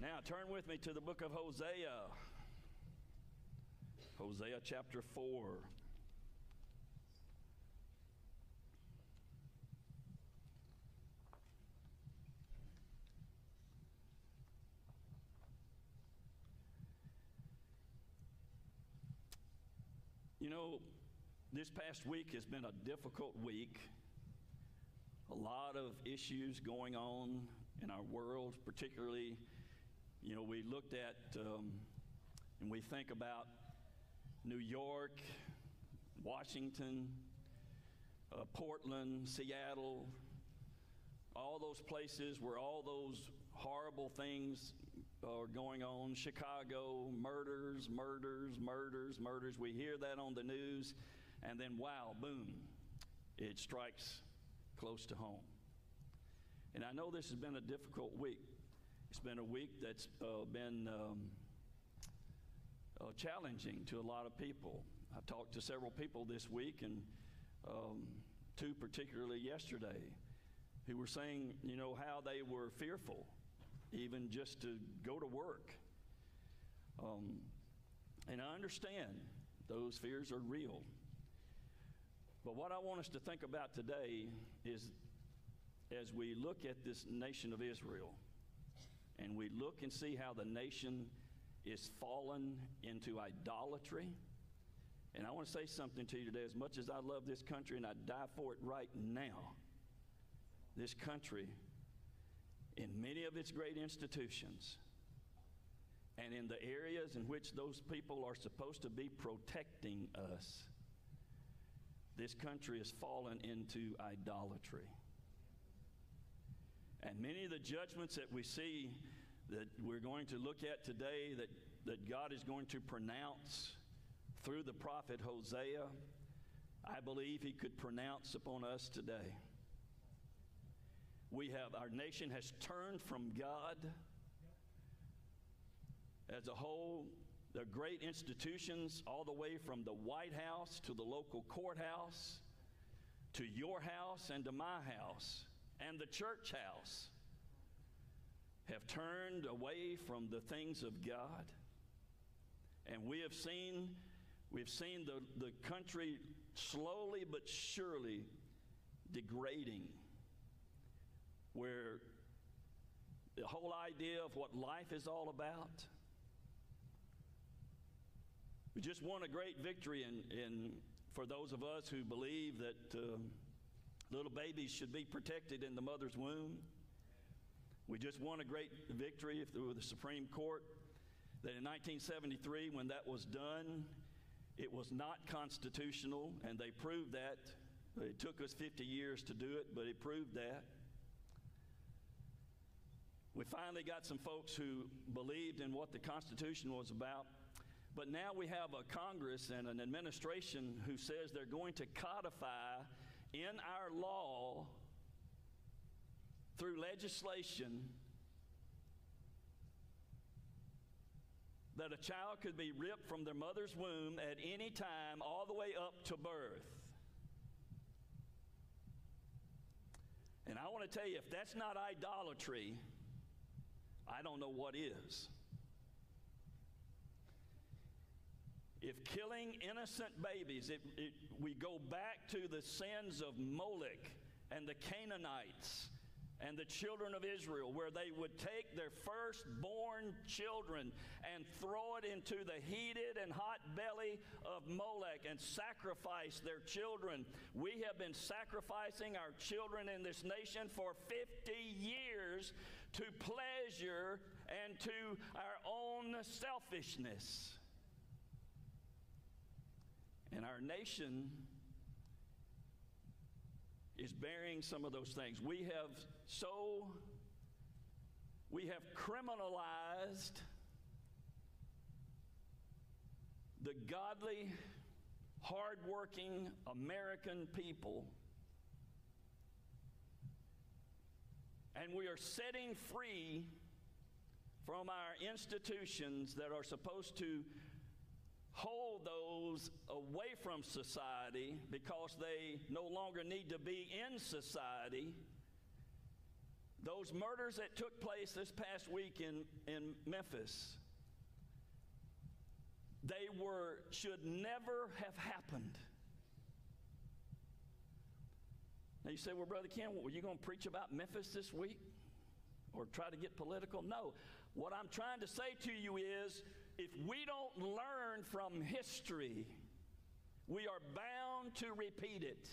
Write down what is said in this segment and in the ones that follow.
Now, turn with me to the book of Hosea. Hosea chapter 4. You know, this past week has been a difficult week. A lot of issues going on in our world, particularly, you know, we looked at um, and we think about New York, Washington, uh, Portland, Seattle, all those places where all those horrible things are going on Chicago, murders, murders, murders, murders. We hear that on the news, and then wow, boom, it strikes close to home. And I know this has been a difficult week. It's been a week that's uh, been um, uh, challenging to a lot of people. I talked to several people this week, and um, two particularly yesterday, who were saying, you know, how they were fearful even just to go to work. Um, and I understand those fears are real. But what I want us to think about today is as we look at this nation of Israel and we look and see how the nation is fallen into idolatry. And I want to say something to you today. As much as I love this country and I die for it right now, this country in many of its great institutions and in the areas in which those people are supposed to be protecting us, this country has fallen into idolatry. And many of the judgments that we see that we're going to look at today that, that God is going to pronounce through the prophet Hosea, I believe he could pronounce upon us today. We have, our nation has turned from God as a whole. The great institutions, all the way from the White House to the local courthouse to your house and to my house and the church house, have turned away from the things of God. And we have seen, we've seen the, the country slowly but surely degrading where the whole idea of what life is all about. We just won a great victory in, in for those of us who believe that uh, little babies should be protected in the mother's womb. We just won a great victory through the Supreme Court that in 1973, when that was done, it was not constitutional, and they proved that. It took us 50 years to do it, but it proved that. We finally got some folks who believed in what the Constitution was about. But now we have a Congress and an administration who says they're going to codify in our law through legislation that a child could be ripped from their mother's womb at any time, all the way up to birth. And I want to tell you, if that's not idolatry, I don't know what is. If killing innocent babies, it, it, we go back to the sins of Molech and the Canaanites and the children of Israel, where they would take their firstborn children and throw it into the heated and hot belly of Molech and sacrifice their children. We have been sacrificing our children in this nation for 50 years to pleasure and to our own selfishness. And our nation is bearing some of those things. We have so, we have criminalized the godly, hardworking American people. And we are setting free from our institutions that are supposed to hold those away from society because they no longer need to be in society. Those murders that took place this past week in, in Memphis, they were, should never have happened. Now you say, well, Brother Ken, were you going to preach about Memphis this week? Or try to get political? No. What I'm trying to say to you is if we don't learn from history, we are bound to repeat it.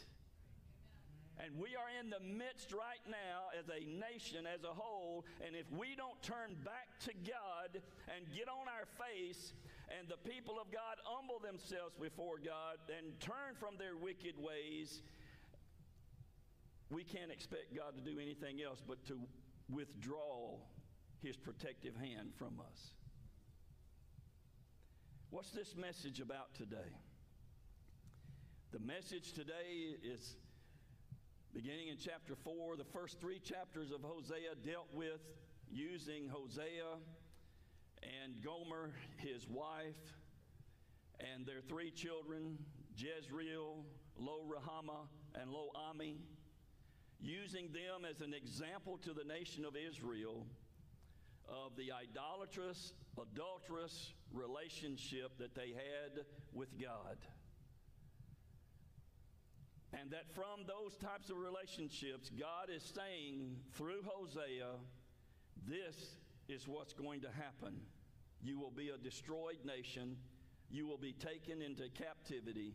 And we are in the midst right now as a nation, as a whole, and if we don't turn back to God and get on our face, and the people of God humble themselves before God and turn from their wicked ways, we can't expect God to do anything else but to withdraw his protective hand from us. What's this message about today? The message today is beginning in chapter 4. The first three chapters of Hosea dealt with using Hosea and Gomer, his wife, and their three children, Jezreel, Lo Ruhamah, and Lo Ami, using them as an example to the nation of Israel of the idolatrous, adulterous relationship that they had with God. And that from those types of relationships, God is saying through Hosea, this is what's going to happen. You will be a destroyed nation, you will be taken into captivity.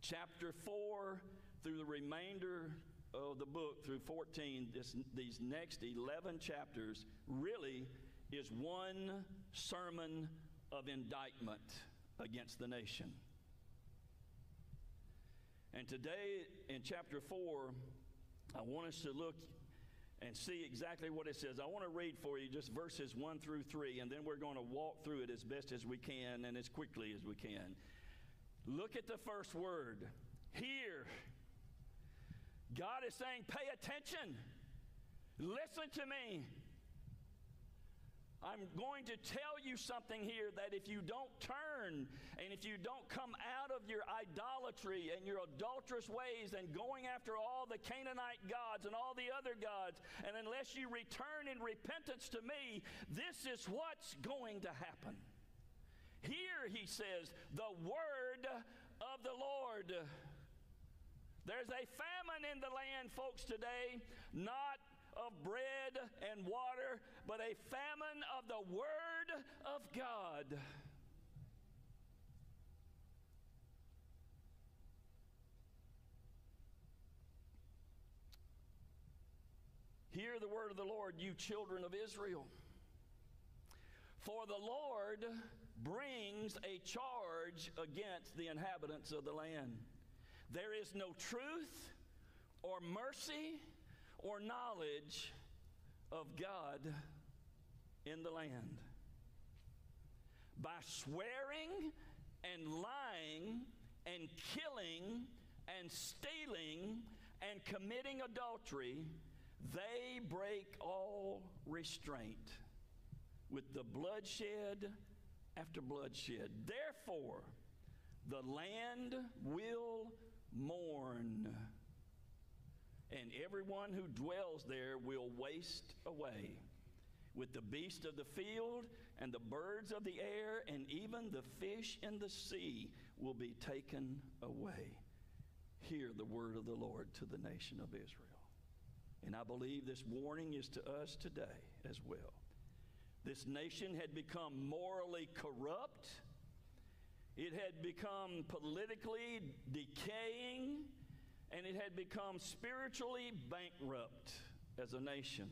Chapter 4 through the remainder of the book through 14, this, these next 11 chapters really is one sermon of indictment against the nation. And today in chapter 4, I want us to look and see exactly what it says. I want to read for you just verses 1 through 3, and then we're going to walk through it as best as we can and as quickly as we can. Look at the first word. here. God is saying, pay attention. Listen to me. I'm going to tell you something here that if you don't turn and if you don't come out of your idolatry and your adulterous ways and going after all the Canaanite gods and all the other gods, and unless you return in repentance to me, this is what's going to happen. Here, he says, the word of the Lord. There's a famine in the land, folks, today, not of bread and water, but a famine of the Word of God. Hear the word of the Lord, you children of Israel. For the Lord brings a charge against the inhabitants of the land. There is no truth or mercy or knowledge of God in the land. By swearing and lying and killing and stealing and committing adultery, they break all restraint with the bloodshed after bloodshed. Therefore, the land will mourn, and everyone who dwells there will waste away. With the beasts of the field and the birds of the air, and even the fish in the sea will be taken away. Hear the word of the Lord to the nation of Israel. And I believe this warning is to us today as well. This nation had become morally corrupt it had become politically decaying, and it had become spiritually bankrupt as a nation.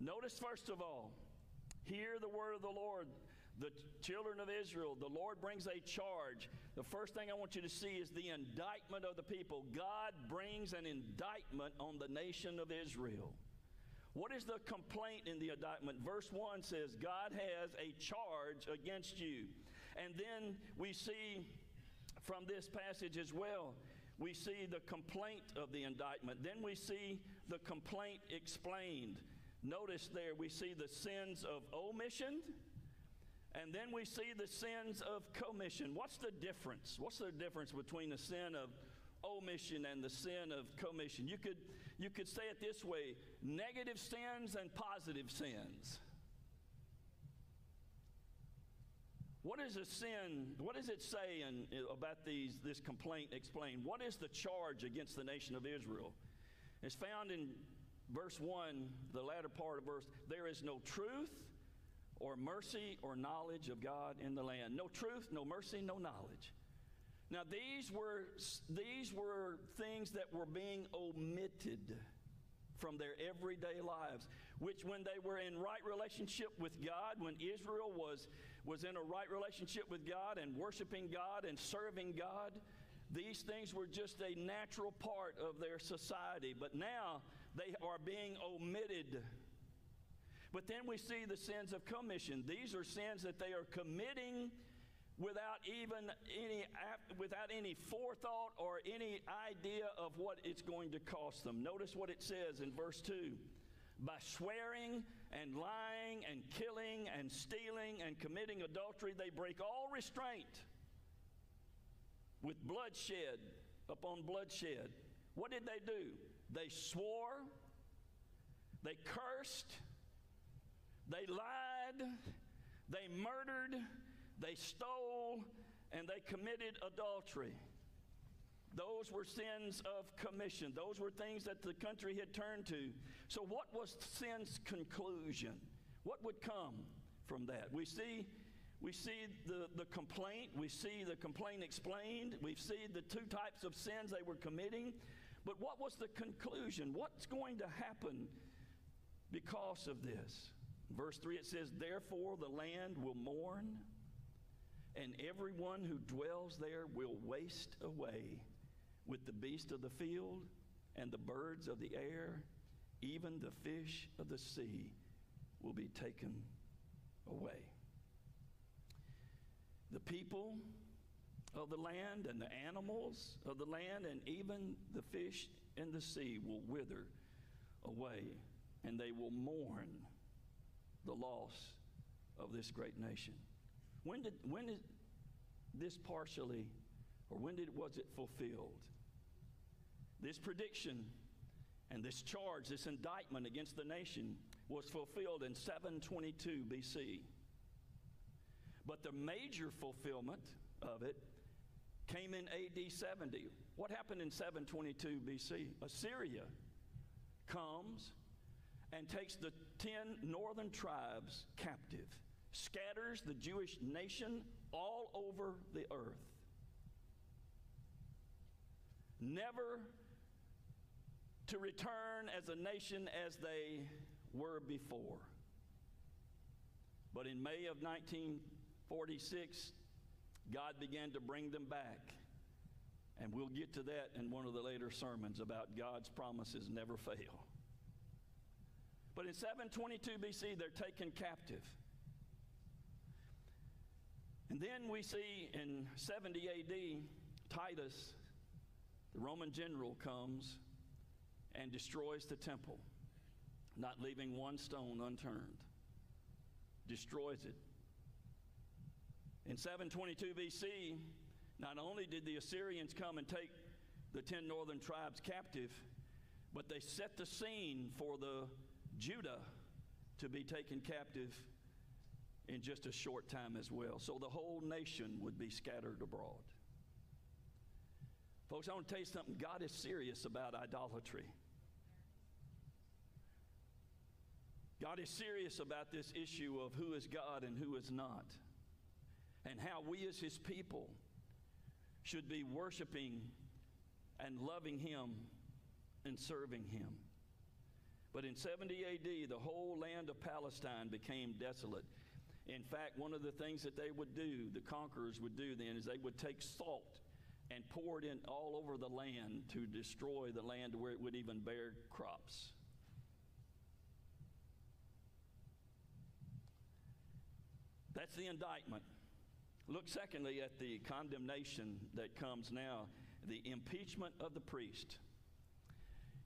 Notice, first of all, hear the word of the Lord. The children of Israel, the Lord brings a charge. The first thing I want you to see is the indictment of the people. God brings an indictment on the nation of Israel. What is the complaint in the indictment? Verse 1 says, God has a charge against you. And then we see from this passage as well, we see the complaint of the indictment. Then we see the complaint explained. Notice there we see the sins of omission, and then we see the sins of commission. What's the difference? What's the difference between the sin of omission and the sin of commission? You could You could say it this way negative sins and positive sins. What is a sin? What does it say in, about these, this complaint explained? What is the charge against the nation of Israel? It's found in verse 1, the latter part of verse. There is no truth or mercy or knowledge of God in the land. No truth, no mercy, no knowledge. Now, these were, these were things that were being omitted from their everyday lives, which when they were in right relationship with God, when Israel was, was in a right relationship with God and worshiping God and serving God, these things were just a natural part of their society. But now they are being omitted. But then we see the sins of commission. These are sins that they are committing without even any without any forethought or any idea of what it's going to cost them. Notice what it says in verse 2. By swearing and lying and killing and stealing and committing adultery, they break all restraint with bloodshed upon bloodshed. What did they do? They swore, they cursed, they lied, they murdered, they stole, and they committed adultery. Those were sins of commission. Those were things that the country had turned to. So, what was sin's conclusion? What would come from that? We see, we see the, the complaint. We see the complaint explained. We see the two types of sins they were committing. But what was the conclusion? What's going to happen because of this? Verse 3 it says, Therefore the land will mourn and everyone who dwells there will waste away with the beast of the field and the birds of the air, even the fish of the sea will be taken away. The people of the land and the animals of the land and even the fish in the sea will wither away, and they will mourn the loss of this great nation. When did when is this partially, or when did was it fulfilled? This prediction and this charge, this indictment against the nation was fulfilled in 722 BC. But the major fulfillment of it came in AD 70. What happened in 722 BC? Assyria comes and takes the 10 northern tribes captive scatters the Jewish nation all over the earth. Never to return as a nation as they were before. But in May of 1946, God began to bring them back. And we'll get to that in one of the later sermons about God's promises never fail. But in 722 BC, they're taken captive. And then we see in 70 AD, Titus, the Roman general, comes and destroys the temple, not leaving one stone unturned. Destroys it. In 722 BC, not only did the Assyrians come and take the 10 northern tribes captive, but they set the scene for the Judah to be taken captive in just a short time as well. So the whole nation would be scattered abroad. Folks, I want to tell you something. God is serious about idolatry. God is serious about this issue of who is God and who is not, and how we as His people should be worshiping and loving Him and serving Him. But in 70 AD, the whole land of Palestine became desolate. In fact, one of the things that they would do, the conquerors would do then, is they would take salt and poured in all over the land to destroy the land where it would even bear crops. That's the indictment. Look, secondly, at the condemnation that comes now the impeachment of the priest.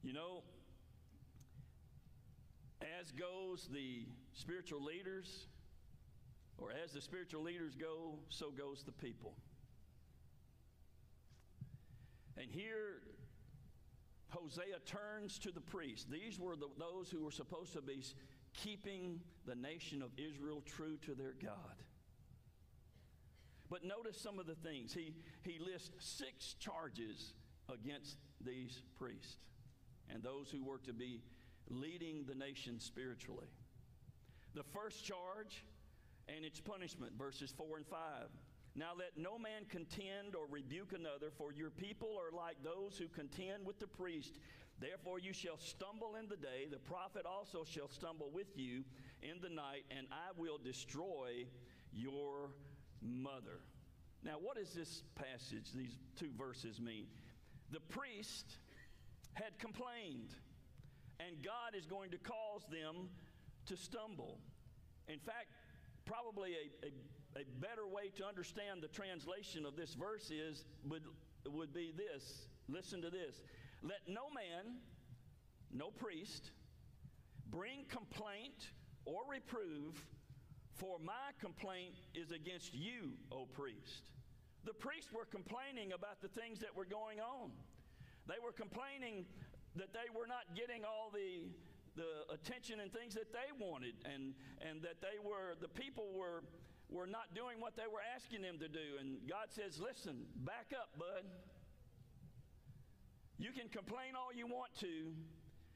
You know, as goes the spiritual leaders, or as the spiritual leaders go, so goes the people. And here, Hosea turns to the priests. These were the, those who were supposed to be keeping the nation of Israel true to their God. But notice some of the things. He, he lists six charges against these priests and those who were to be leading the nation spiritually. The first charge and its punishment, verses 4 and 5. Now let no man contend or rebuke another, for your people are like those who contend with the priest. Therefore you shall stumble in the day, the prophet also shall stumble with you in the night, and I will destroy your mother. Now, what does this passage, these two verses mean? The priest had complained, and God is going to cause them to stumble. In fact, probably a, a a better way to understand the translation of this verse is would, would be this. Listen to this. Let no man, no priest, bring complaint or reprove, for my complaint is against you, O priest. The priests were complaining about the things that were going on. They were complaining that they were not getting all the the attention and things that they wanted and and that they were the people were were not doing what they were asking them to do. And God says, Listen, back up, bud. You can complain all you want to,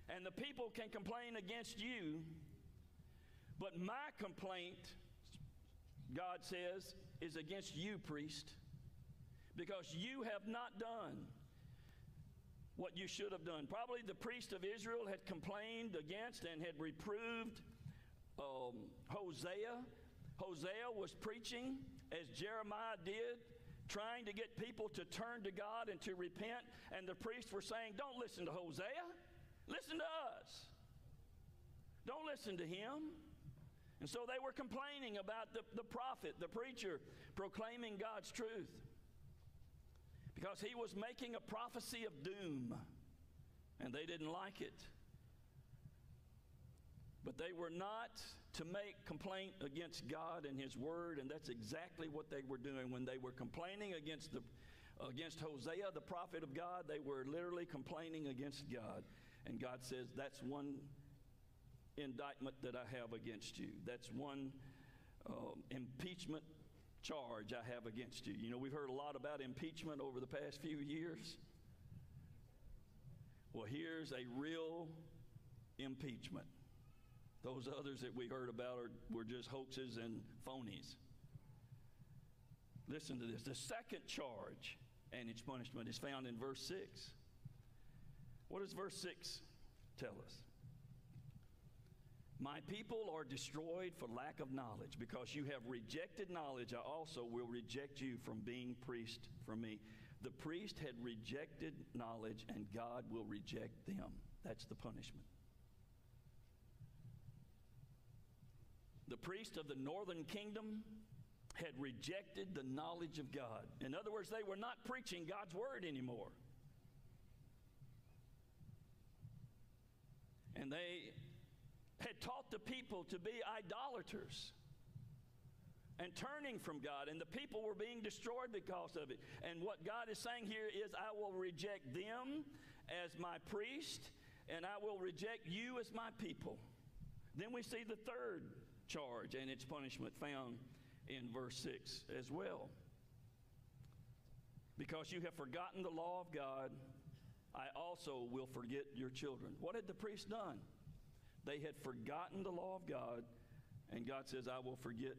and the people can complain against you, but my complaint, God says, is against you, priest, because you have not done what you should have done. Probably the priest of Israel had complained against and had reproved um, Hosea Hosea was preaching as Jeremiah did, trying to get people to turn to God and to repent. And the priests were saying, Don't listen to Hosea, listen to us. Don't listen to him. And so they were complaining about the, the prophet, the preacher, proclaiming God's truth. Because he was making a prophecy of doom, and they didn't like it. But they were not to make complaint against God and His Word, and that's exactly what they were doing when they were complaining against the against Hosea, the prophet of God. They were literally complaining against God, and God says, "That's one indictment that I have against you. That's one um, impeachment charge I have against you." You know, we've heard a lot about impeachment over the past few years. Well, here's a real impeachment. Those others that we heard about are, were just hoaxes and phonies. Listen to this. The second charge and its punishment is found in verse 6. What does verse 6 tell us? My people are destroyed for lack of knowledge. Because you have rejected knowledge, I also will reject you from being priest for me. The priest had rejected knowledge, and God will reject them. That's the punishment. The priest of the northern kingdom had rejected the knowledge of God. In other words, they were not preaching God's word anymore. And they had taught the people to be idolaters and turning from God, and the people were being destroyed because of it. And what God is saying here is, I will reject them as my priest, and I will reject you as my people. Then we see the third charge and its punishment found in verse 6 as well. Because you have forgotten the law of God, I also will forget your children. What had the priests done? They had forgotten the law of God, and God says, I will forget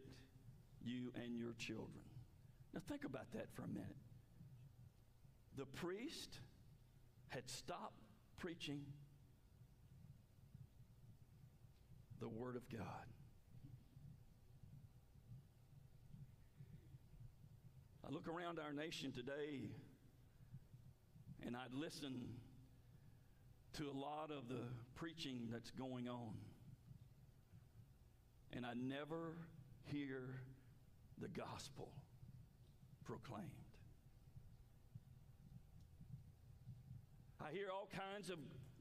you and your children. Now, think about that for a minute. The priest had stopped preaching the Word of God. I look around our nation today and I'd listen to a lot of the preaching that's going on. And I never hear the gospel proclaimed. I hear all kinds of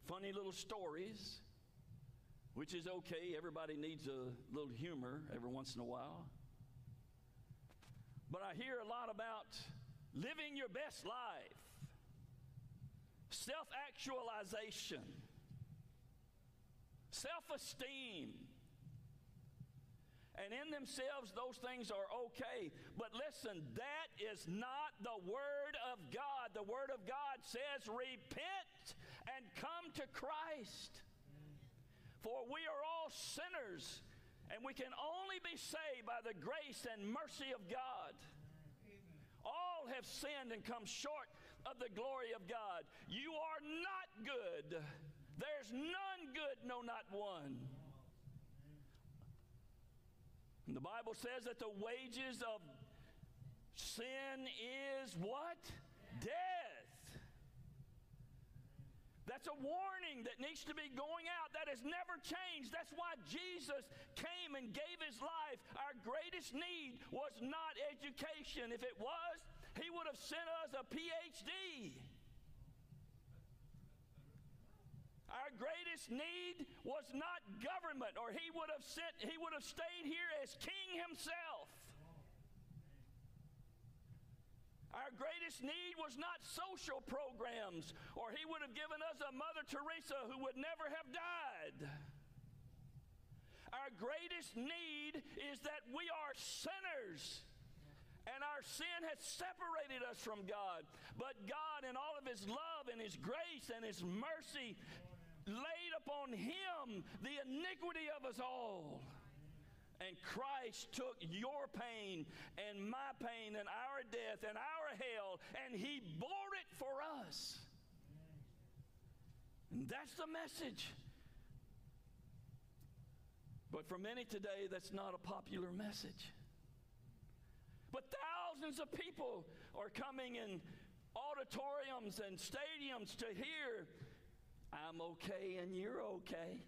funny little stories, which is okay. Everybody needs a little humor every once in a while. But I hear a lot about living your best life, self actualization, self esteem. And in themselves, those things are okay. But listen, that is not the Word of God. The Word of God says, repent and come to Christ. For we are all sinners, and we can only be saved by the grace and mercy of God. All have sinned and come short of the glory of God. You are not good. There's none good, no, not one. And the Bible says that the wages of sin is what? Death. That's a warning that needs to be going out. That has never changed. That's why Jesus came and gave his life. Our greatest need was not education. If it was, he would have sent us a PhD. Our greatest need was not government, or he would have sent, he would have stayed here as king himself. Our greatest need was not social programs, or he would have given us a Mother Teresa who would never have died. Our greatest need is that we are sinners and our sin has separated us from God. But God, in all of His love and His grace and His mercy, laid upon Him the iniquity of us all. And Christ took your pain and my pain and our death and our hell, and He bore it for us. And that's the message. But for many today, that's not a popular message. But thousands of people are coming in auditoriums and stadiums to hear, I'm okay and you're okay.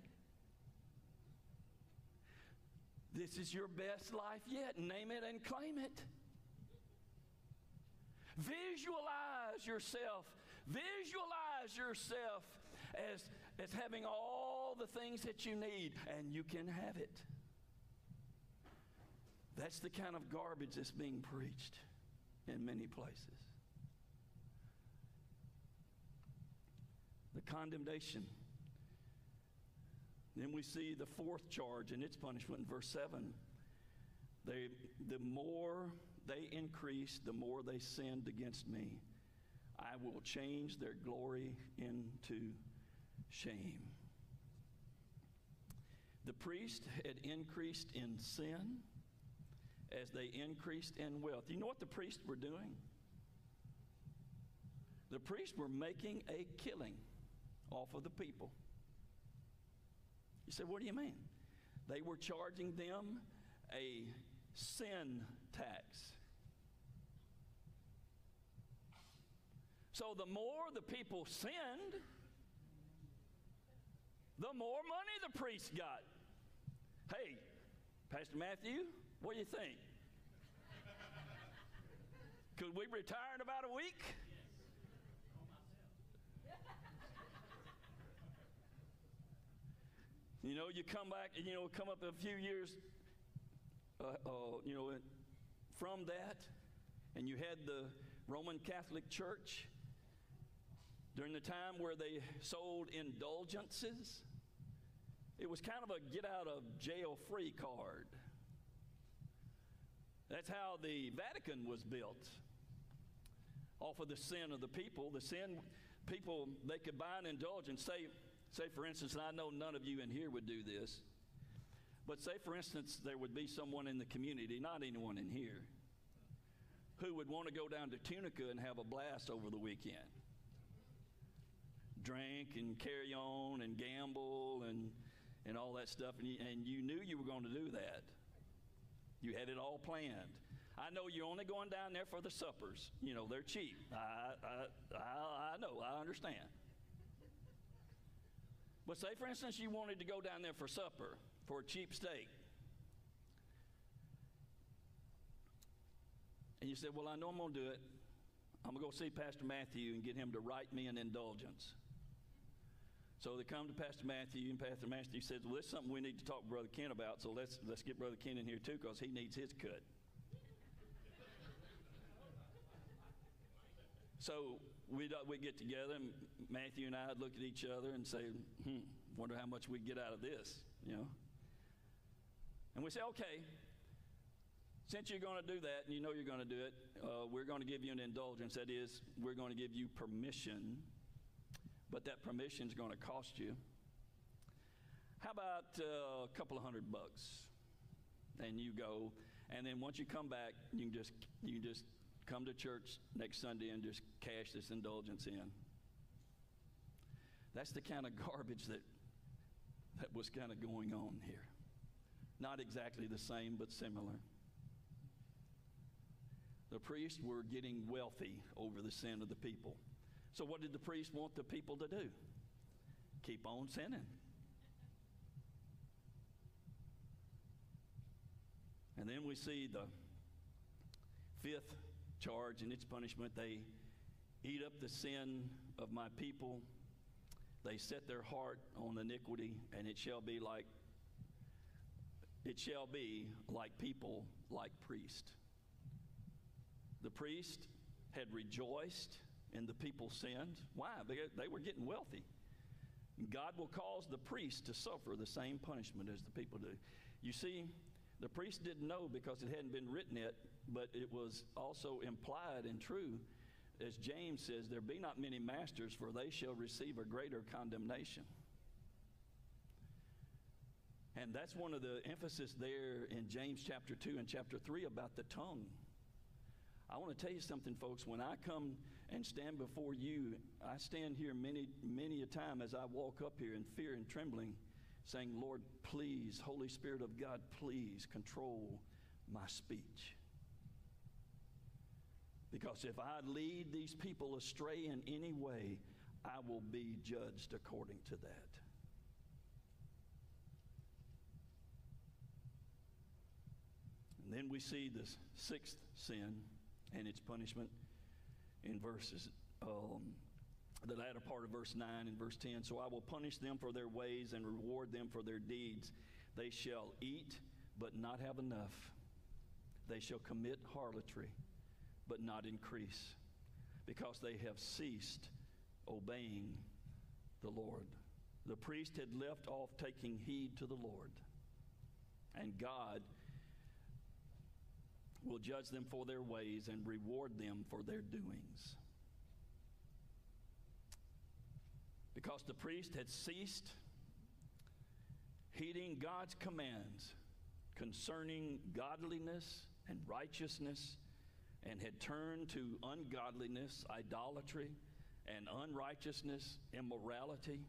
This is your best life yet. Name it and claim it. Visualize yourself. Visualize yourself as, as having all the things that you need, and you can have it. That's the kind of garbage that's being preached in many places. The condemnation then we see the fourth charge and its punishment in verse 7. They, the more they increase, the more they sinned against me. I will change their glory into shame. The priest had increased in sin as they increased in wealth. You know what the priests were doing? The priests were making a killing off of the people. You say, what do you mean? They were charging them a sin tax. So the more the people sinned, the more money the priest got. Hey, Pastor Matthew, what do you think? Could we retire in about a week? You know, you come back, you know, come up a few years, uh, uh, you know, from that, and you had the Roman Catholic Church during the time where they sold indulgences. It was kind of a get out of jail free card. That's how the Vatican was built. Off of the sin of the people. The sin people, they could buy an indulgence. Say, Say, for instance, and I know none of you in here would do this, but say, for instance, there would be someone in the community, not anyone in here, who would want to go down to Tunica and have a blast over the weekend. Drink and carry on and gamble and, and all that stuff, and you, and you knew you were going to do that. You had it all planned. I know you're only going down there for the suppers. You know, they're cheap. I, I, I, I know, I understand. But say, for instance, you wanted to go down there for supper for a cheap steak. And you said, Well, I know I'm going to do it. I'm going to go see Pastor Matthew and get him to write me an indulgence. So they come to Pastor Matthew, and Pastor Matthew says, Well, this is something we need to talk to Brother Ken about, so let's, let's get Brother Ken in here too, because he needs his cut. so we'd, uh, we'd get together, and Matthew and I'd look at each other and say, hmm, wonder how much we'd get out of this, you know? And we say, okay, since you're going to do that and you know you're going to do it, uh, we're going to give you an indulgence. That is, we're going to give you permission, but that permission is going to cost you. How about uh, a couple of hundred bucks? And you go, and then once you come back, you can just you can just come to church next Sunday and just cash this indulgence in. That's the kind of garbage that that was kind of going on here. Not exactly the same, but similar. The priests were getting wealthy over the sin of the people. So, what did the priests want the people to do? Keep on sinning. And then we see the fifth charge and its punishment. They eat up the sin of my people. They set their heart on iniquity, and it shall be like it shall be like people like priest. The priest had rejoiced in the people's sinned. Why? Because they were getting wealthy. God will cause the priest to suffer the same punishment as the people do. You see, the priest didn't know because it hadn't been written yet, but it was also implied and true. As James says, there be not many masters, for they shall receive a greater condemnation. And that's one of the emphasis there in James chapter 2 and chapter 3 about the tongue. I want to tell you something, folks. When I come and stand before you, I stand here many, many a time as I walk up here in fear and trembling saying, Lord, please, Holy Spirit of God, please control my speech. Because if I lead these people astray in any way, I will be judged according to that. And then we see the sixth sin and its punishment in verses um, the latter part of verse 9 and verse 10. So I will punish them for their ways and reward them for their deeds. They shall eat, but not have enough. They shall commit harlotry, but not increase, because they have ceased obeying the Lord. The priest had left off taking heed to the Lord, and God will judge them for their ways and reward them for their doings. Because the priest had ceased heeding God's commands concerning godliness and righteousness and had turned to ungodliness, idolatry, and unrighteousness, immorality.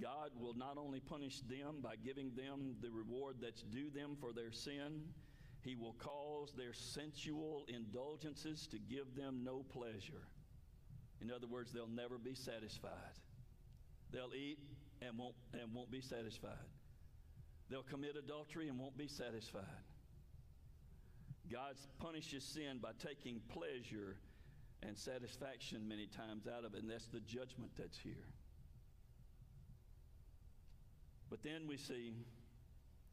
God will not only punish them by giving them the reward that's due them for their sin, He will cause their sensual indulgences to give them no pleasure. In other words, they'll never be satisfied. They'll eat and won't, and won't be satisfied. They'll commit adultery and won't be satisfied. God punishes sin by taking pleasure and satisfaction many times out of it, and that's the judgment that's here. But then we see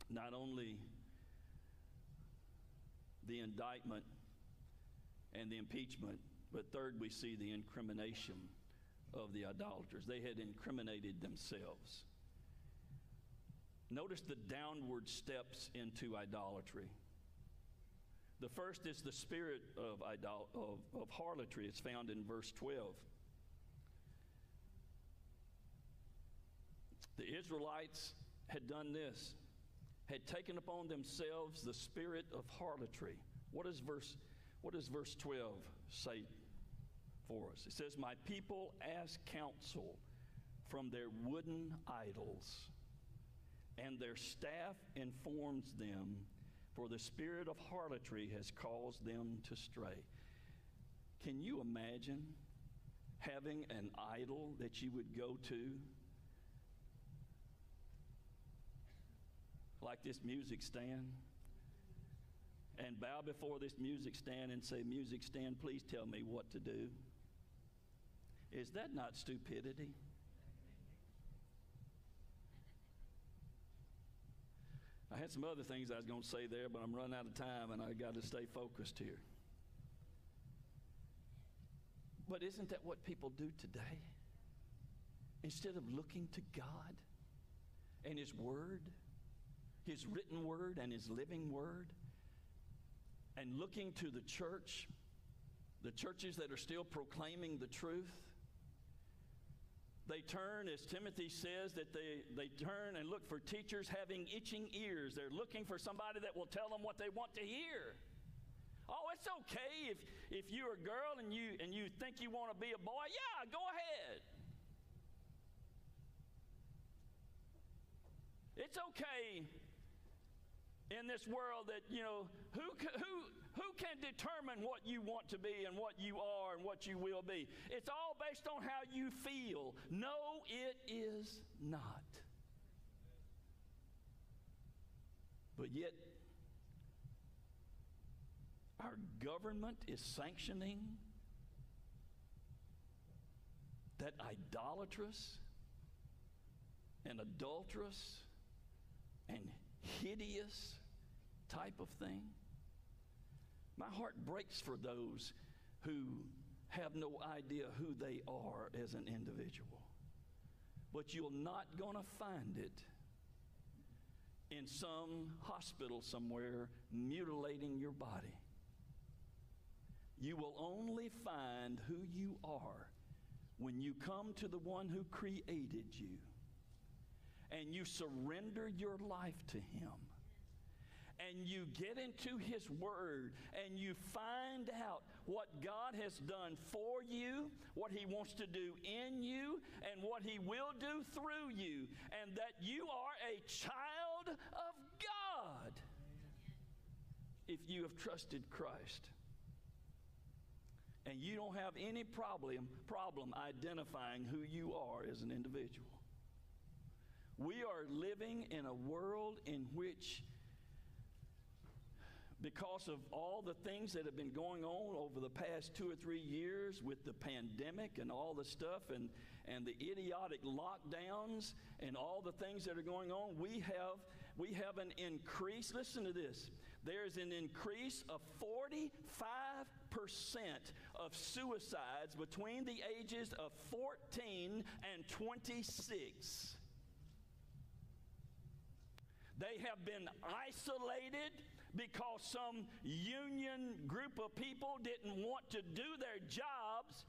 not only the indictment and the impeachment, but third, we see the incrimination of the idolaters. They had incriminated themselves. Notice the downward steps into idolatry. The first is the spirit of, idol- of, of harlotry. It's found in verse 12. The Israelites had done this, had taken upon themselves the spirit of harlotry. What does verse, what does verse 12 say for us. It says, My people ask counsel from their wooden idols, and their staff informs them, for the spirit of harlotry has caused them to stray. Can you imagine having an idol that you would go to? Like this music stand? and bow before this music stand and say, Music stand, please tell me what to do. Is that not stupidity? I had some other things I was going to say there, but I'm running out of time and I got to stay focused here. But isn't that what people do today? Instead of looking to God and His Word, His written Word and His living Word, and looking to the church, the churches that are still proclaiming the truth, they turn, as Timothy says, that they, they turn and look for teachers having itching ears. They're looking for somebody that will tell them what they want to hear. Oh, it's okay if, if you're a girl and you, and you think you want to be a boy. Yeah, go ahead. It's okay in this world that, you know, who, who, who can determine what you want to be and what you are and what you will be? It's all based on how you feel. No, it is not. But yet, our government is sanctioning that idolatrous and adulterous and hideous type of thing. My heart breaks for those who have no idea who they are as an individual. But you're not going to find it in some hospital somewhere mutilating your body. You will only find who you are when you come to the one who created you and you surrender your life to Him and you get into His Word and you find out what God has done for you, what He wants to do in you, and what He will do through you, and that you are a child of God if you have trusted Christ. And you don't have any problem, problem identifying who you are as an individual. We are living in a world in which because of all the things that have been going on over the past two or three years with the pandemic and all the stuff and, and the idiotic lockdowns and all the things that are going on, we have, we have an increase. Listen to this. There's an increase of 45% of suicides between the ages of 14 and 26. They have been isolated because some union group of people didn't want to do their jobs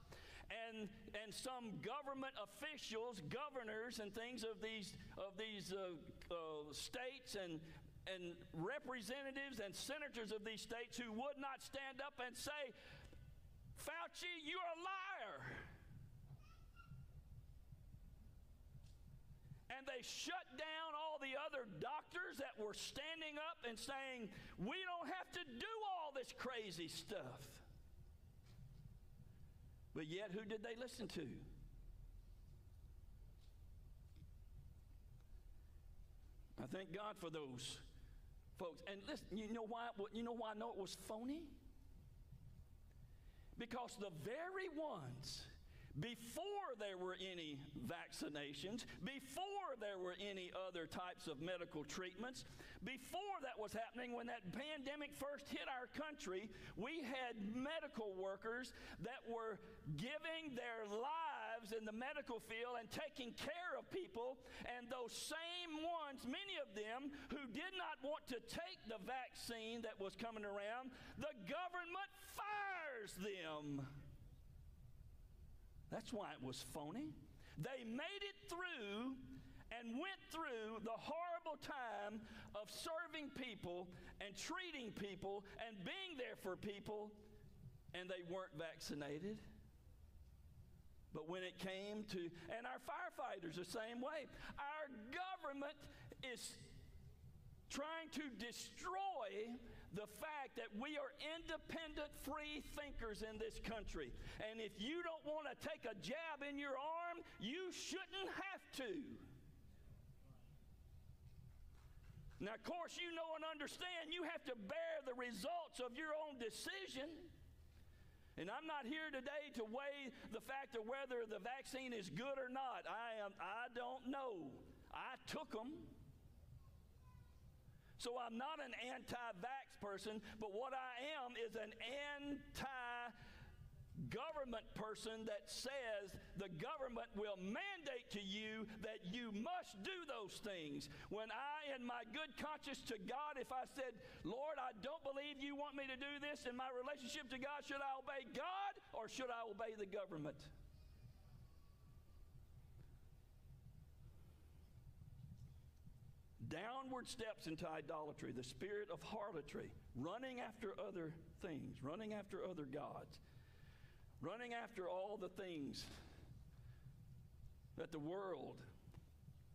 and, and some government officials, governors and things of these, of these uh, uh, states and, and representatives and senators of these states who would not stand up and say, Fauci, you're a liar. and they shut down the other doctors that were standing up and saying, We don't have to do all this crazy stuff. But yet, who did they listen to? I thank God for those folks. And listen, you know why? You know why I know it was phony? Because the very ones before there were any vaccinations, before there were any other types of medical treatments, before that was happening, when that pandemic first hit our country, we had medical workers that were giving their lives in the medical field and taking care of people. And those same ones, many of them who did not want to take the vaccine that was coming around, the government fires them. That's why it was phony. They made it through and went through the horrible time of serving people and treating people and being there for people, and they weren't vaccinated. But when it came to, and our firefighters the same way, our government is trying to destroy the fact that we are independent, free thinkers in this country. And if you don't want to take a jab in your arm, you shouldn't have to. Now, of course, you know and understand you have to bear the results of your own decision. And I'm not here today to weigh the fact of whether the vaccine is good or not. I, am, I don't know. I took them. So I'm not an anti vax person, but what I am is an anti government person that says the government will mandate to you that you must do those things. When I, in my good conscience to God, if I said, Lord, I don't believe you want me to do this in my relationship to God, should I obey God or should I obey the government? Downward steps into idolatry, the spirit of harlotry, running after other things, running after other gods, running after all the things that the world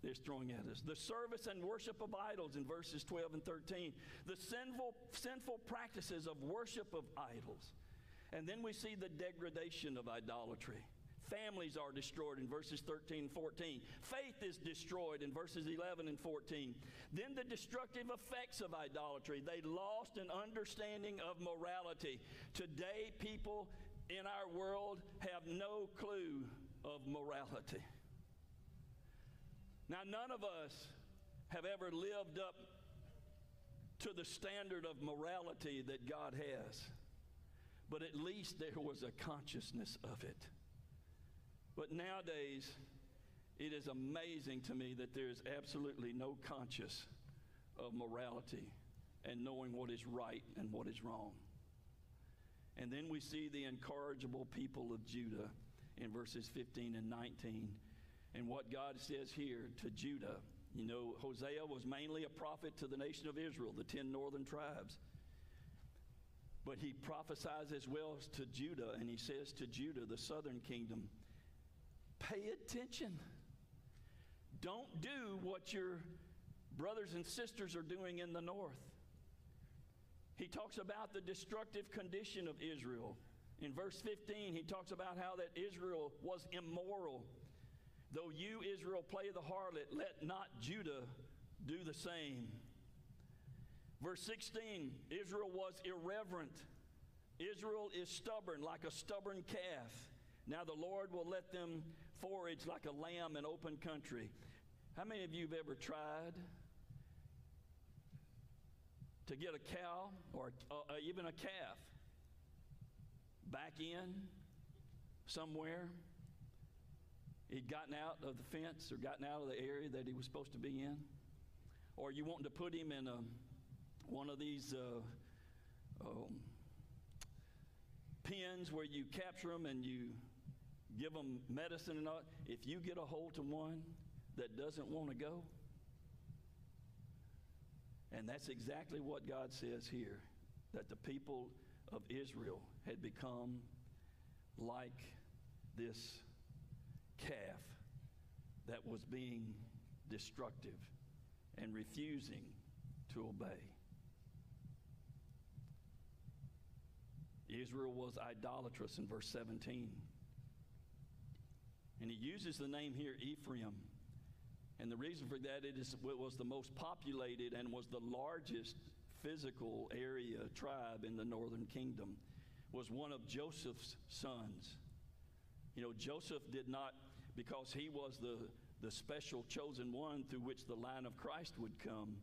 is throwing at us. The service and worship of idols in verses 12 and 13. The sinful, sinful practices of worship of idols. And then we see the degradation of idolatry. Families are destroyed in verses 13 and 14. Faith is destroyed in verses 11 and 14. Then the destructive effects of idolatry. They lost an understanding of morality. Today, people in our world have no clue of morality. Now, none of us have ever lived up to the standard of morality that God has, but at least there was a consciousness of it. But nowadays, it is amazing to me that there is absolutely no conscious of morality and knowing what is right and what is wrong. And then we see the incorrigible people of Judah in verses 15 and 19. And what God says here to Judah, you know, Hosea was mainly a prophet to the nation of Israel, the 10 northern tribes. But he prophesies as well to Judah, and he says to Judah, the southern kingdom, Pay attention. Don't do what your brothers and sisters are doing in the north. He talks about the destructive condition of Israel. In verse 15, he talks about how that Israel was immoral. Though you, Israel, play the harlot, let not Judah do the same. Verse 16, Israel was irreverent. Israel is stubborn, like a stubborn calf. Now the Lord will let them forage like a lamb in open country. How many of you have ever tried to get a cow or uh, uh, even a calf back in somewhere? He'd gotten out of the fence or gotten out of the area that he was supposed to be in? Or you wanting to put him in a, one of these uh, um, pens where you capture them and you give them medicine and all, if you get a hold to one that doesn't want to go, and that's exactly what God says here that the people of Israel had become like this calf that was being destructive and refusing to obey. Israel was idolatrous in verse 17. And he uses the name here Ephraim. And the reason for that it, is, it was the most populated and was the largest physical area tribe in the northern kingdom was one of Joseph's sons. You know, Joseph did not, because he was the, the special chosen one through which the line of Christ would come,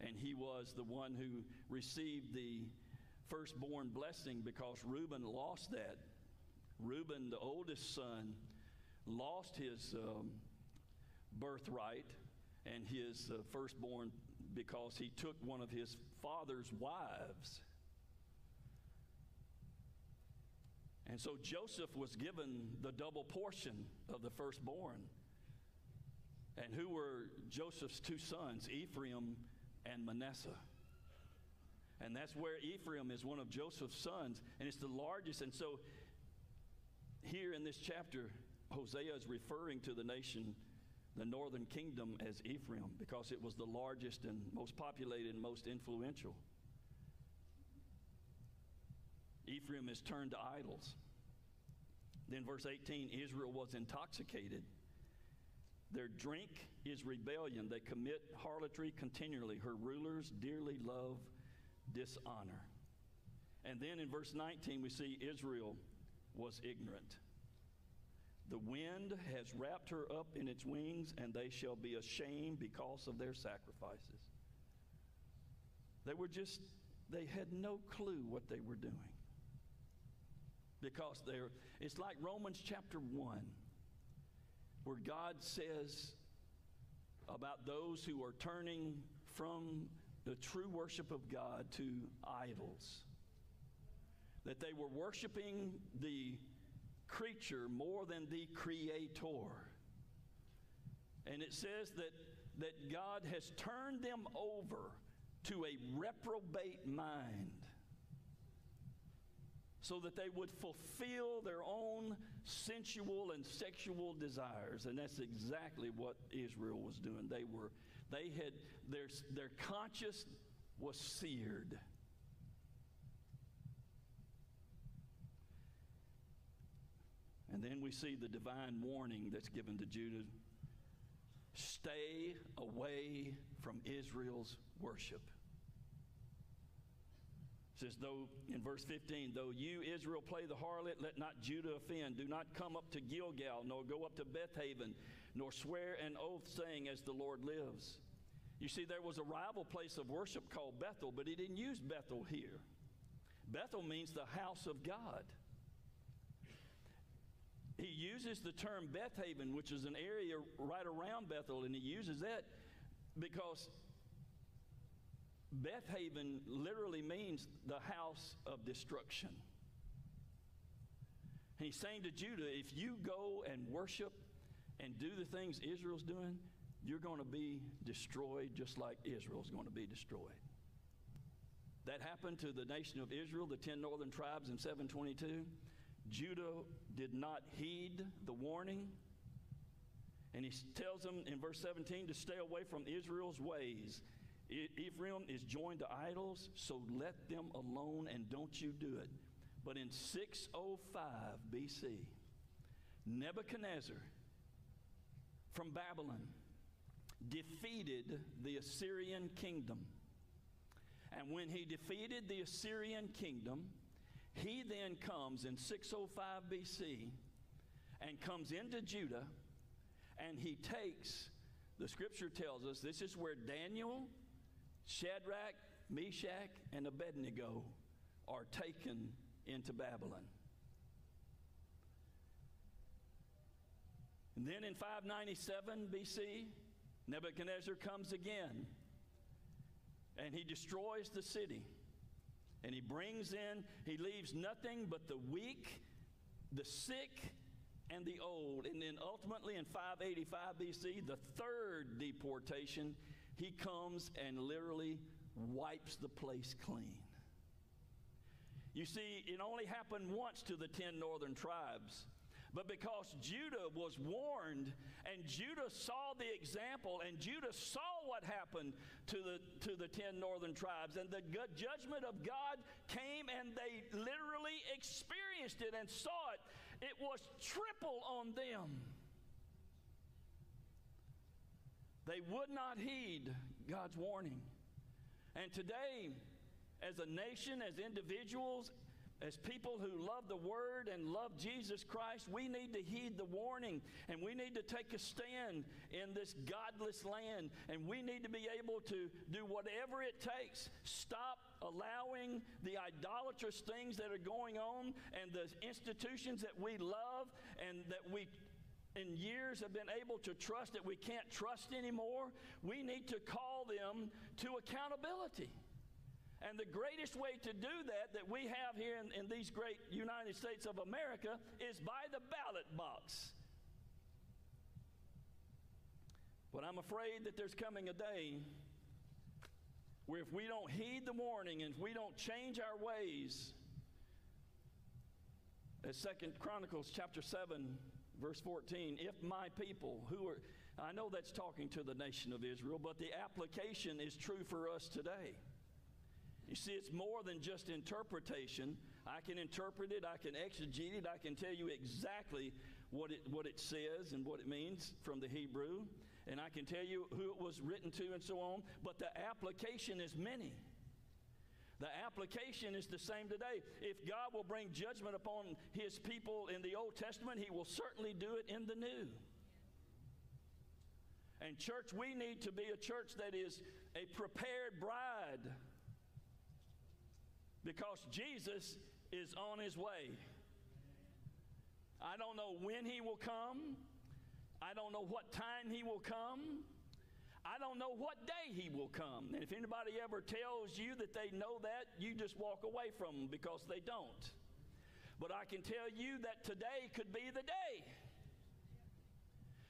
and he was the one who received the firstborn blessing because Reuben lost that. Reuben, the oldest son, lost his um, birthright and his uh, firstborn because he took one of his father's wives. And so Joseph was given the double portion of the firstborn. And who were Joseph's two sons, Ephraim and Manasseh? And that's where Ephraim is one of Joseph's sons, and it's the largest. And so, here in this chapter, Hosea is referring to the nation, the northern kingdom, as Ephraim because it was the largest and most populated and most influential. Ephraim is turned to idols. Then, verse 18 Israel was intoxicated. Their drink is rebellion. They commit harlotry continually. Her rulers dearly love dishonor. And then in verse 19, we see Israel was ignorant. The wind has wrapped her up in its wings, and they shall be ashamed because of their sacrifices. They were just, they had no clue what they were doing. because they're, it's like Romans chapter 1, where God says about those who are turning from the true worship of God to idols. That they were worshiping the creature more than the creator. And it says that, that God has turned them over to a reprobate mind so that they would fulfill their own sensual and sexual desires. And that's exactly what Israel was doing. They were, they had, their, their conscience was seared. And then we see the divine warning that's given to Judah stay away from Israel's worship. It says, though, in verse 15, though you, Israel, play the harlot, let not Judah offend. Do not come up to Gilgal, nor go up to Bethaven, nor swear an oath, saying, As the Lord lives. You see, there was a rival place of worship called Bethel, but he didn't use Bethel here. Bethel means the house of God. He uses the term Bethaven, which is an area right around Bethel, and he uses that because Bethaven literally means the house of destruction. And he's saying to Judah, if you go and worship and do the things Israel's doing, you're going to be destroyed just like Israel's going to be destroyed. That happened to the nation of Israel, the 10 northern tribes in 722. Judah did not heed the warning. And he tells them in verse 17 to stay away from Israel's ways. Ephraim is joined to idols, so let them alone and don't you do it. But in 605 BC, Nebuchadnezzar from Babylon defeated the Assyrian kingdom. And when he defeated the Assyrian kingdom, he then comes in 605 BC and comes into Judah and he takes, the scripture tells us, this is where Daniel, Shadrach, Meshach, and Abednego are taken into Babylon. And then in 597 BC, Nebuchadnezzar comes again and he destroys the city. And he brings in, he leaves nothing but the weak, the sick, and the old. And then ultimately in 585 BC, the third deportation, he comes and literally wipes the place clean. You see, it only happened once to the 10 northern tribes. But because Judah was warned and Judah saw the example and Judah saw what happened to the, to the 10 northern tribes and the judgment of God came and they literally experienced it and saw it, it was triple on them. They would not heed God's warning. And today, as a nation, as individuals, as people who love the Word and love Jesus Christ, we need to heed the warning and we need to take a stand in this godless land and we need to be able to do whatever it takes. Stop allowing the idolatrous things that are going on and the institutions that we love and that we in years have been able to trust that we can't trust anymore. We need to call them to accountability. And the greatest way to do that, that we have here in, in these great United States of America, is by the ballot box. But I'm afraid that there's coming a day where if we don't heed the warning and if we don't change our ways, as Second Chronicles chapter 7, verse 14, if my people who are, I know that's talking to the nation of Israel, but the application is true for us today. You see, it's more than just interpretation. I can interpret it, I can exegete it, I can tell you exactly what it, what it says and what it means from the Hebrew, and I can tell you who it was written to and so on, but the application is many. The application is the same today. If God will bring judgment upon his people in the Old Testament, he will certainly do it in the New. And, church, we need to be a church that is a prepared bride because Jesus is on his way. I don't know when he will come. I don't know what time he will come. I don't know what day he will come. And if anybody ever tells you that they know that, you just walk away from them because they don't. But I can tell you that today could be the day.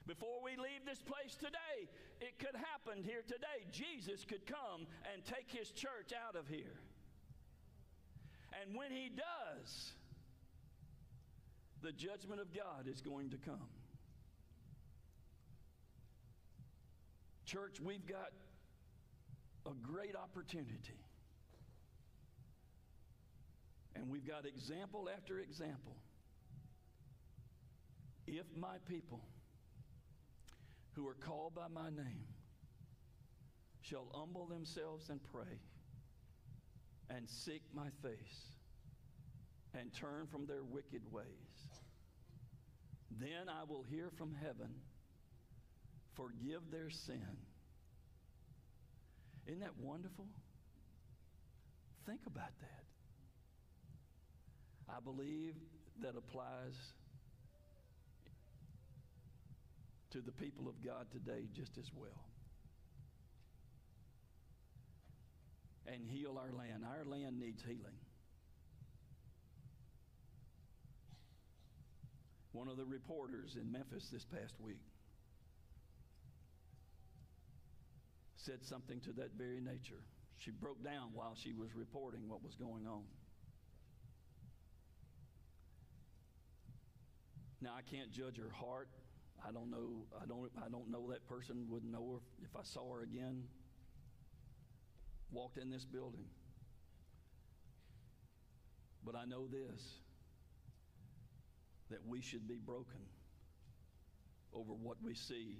Before we leave this place today, it could happen here today. Jesus could come and take his church out of here. And when he does, the judgment of God is going to come. Church, we've got a great opportunity. And we've got example after example. If my people who are called by my name shall humble themselves and pray and seek my face and turn from their wicked ways, then I will hear from heaven, forgive their sin. Isn't that wonderful? Think about that. I believe that applies to the people of God today just as well. And heal our land. Our land needs healing. One of the reporters in Memphis this past week said something to that very nature. She broke down while she was reporting what was going on. Now I can't judge her heart. I don't know. I don't. I don't know that person. Wouldn't know her if I saw her again. Walked in this building. But I know this: that we should be broken over what we see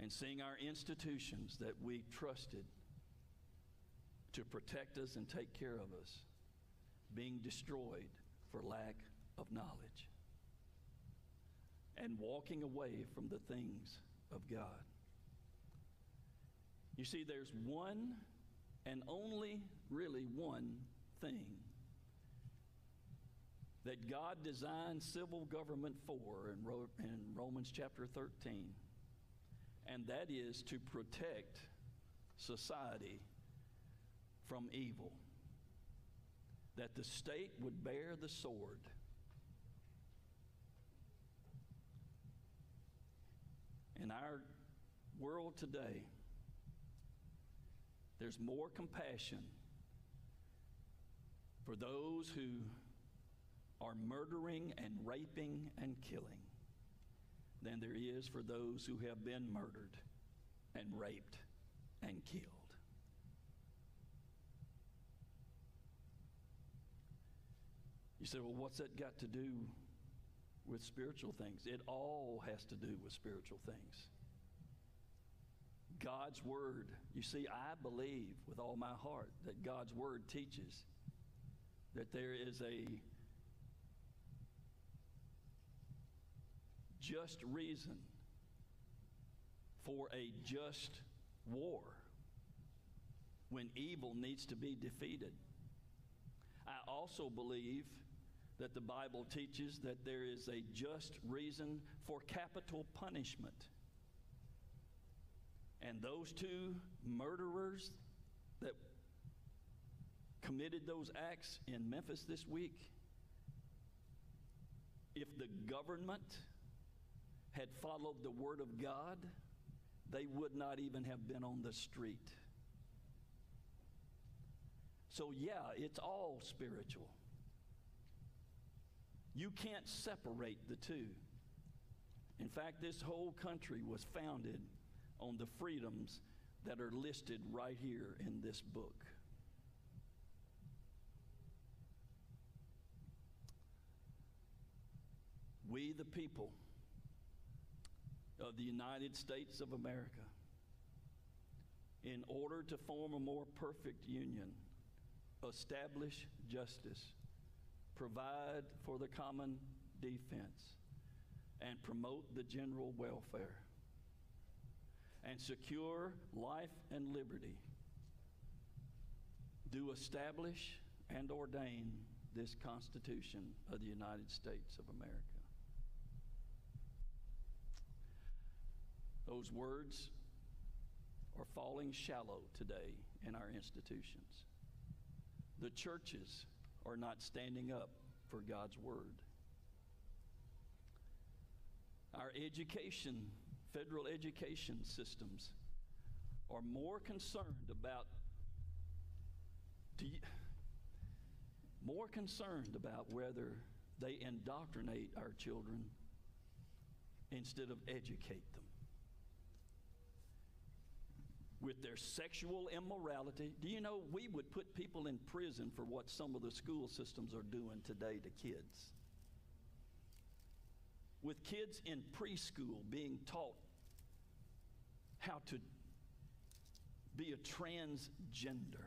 and seeing our institutions that we trusted to protect us and take care of us being destroyed for lack of knowledge and walking away from the things of God. You see, there's one and only really one thing that God designed civil government for in, Ro- in Romans chapter 13, and that is to protect society from evil. That the state would bear the sword In our world today, there's more compassion for those who are murdering and raping and killing than there is for those who have been murdered and raped and killed. You say, well, what's that got to do with spiritual things. It all has to do with spiritual things. God's Word, you see, I believe with all my heart that God's Word teaches that there is a just reason for a just war when evil needs to be defeated. I also believe that the Bible teaches that there is a just reason for capital punishment. And those two murderers that committed those acts in Memphis this week, if the government had followed the Word of God, they would not even have been on the street. So, yeah, it's all spiritual. You can't separate the two. In fact, this whole country was founded on the freedoms that are listed right here in this book. We, the people of the United States of America, in order to form a more perfect union, establish justice, provide for the common defense, and promote the general welfare, and secure life and liberty, do establish and ordain this Constitution of the United States of America. Those words are falling shallow today in our institutions. The churches are not standing up for God's Word. Our education, federal education systems, are more concerned about more concerned about whether they indoctrinate our children instead of educate them. With their sexual immorality, do you know we would put people in prison for what some of the school systems are doing today to kids? With kids in preschool being taught how to be a transgender.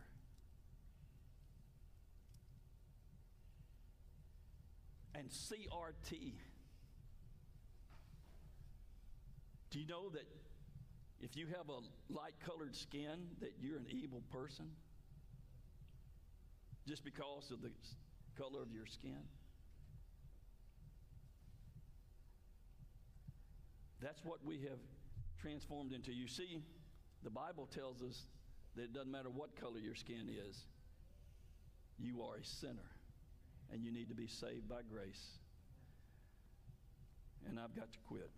And CRT. Do you know that if you have a light colored skin that you're an evil person? Just because of the color of your skin? That's what we have transformed into. You see, the Bible tells us that it doesn't matter what color your skin is, you are a sinner and you need to be saved by grace. And I've got to quit.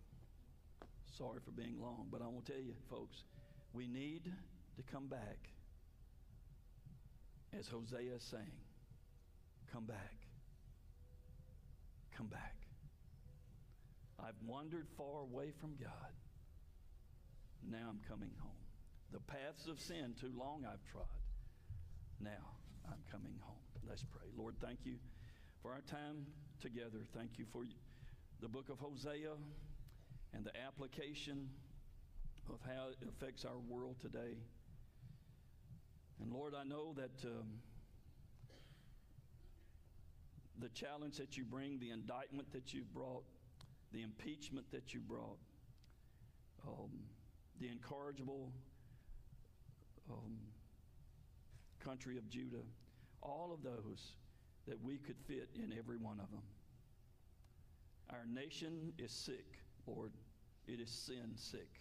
Sorry for being long, but I want to tell you, folks, we need to come back. As Hosea is saying, come back. Come back. I've wandered far away from God. Now I'm coming home. The paths of sin too long I've trod. Now I'm coming home. Let's pray. Lord, thank you for our time together. Thank you for the book of Hosea and the application of how it affects our world today. And Lord, I know that um, the challenge that you bring, the indictment that you've brought, the impeachment that you brought, um, the incorrigible um, country of Judah, all of those that we could fit in every one of them. Our nation is sick, Lord. It is sin sick.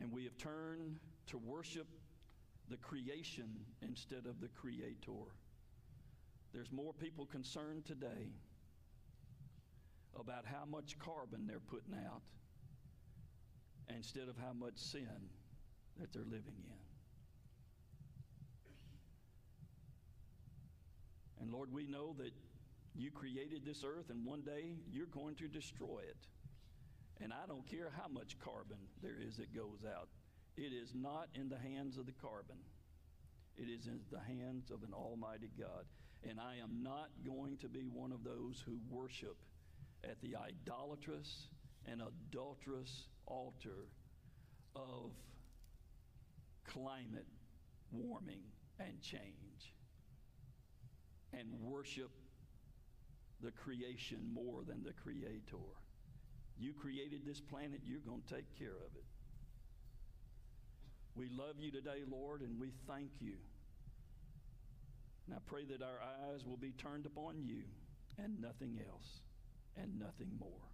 And we have turned to worship the creation instead of the creator. There's more people concerned today about how much carbon they're putting out instead of how much sin that they're living in. And Lord, we know that you created this earth and one day you're going to destroy it. And I don't care how much carbon there is that goes out, it is not in the hands of the carbon. It is in the hands of an almighty God. And I am not going to be one of those who worship at the idolatrous and adulterous altar of climate warming and change and worship the creation more than the creator. You created this planet, you're going to take care of it. We love you today, Lord, and we thank you. And I pray that our eyes will be turned upon you and nothing else and nothing more.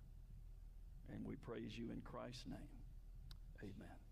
And we praise you in Christ's name. Amen.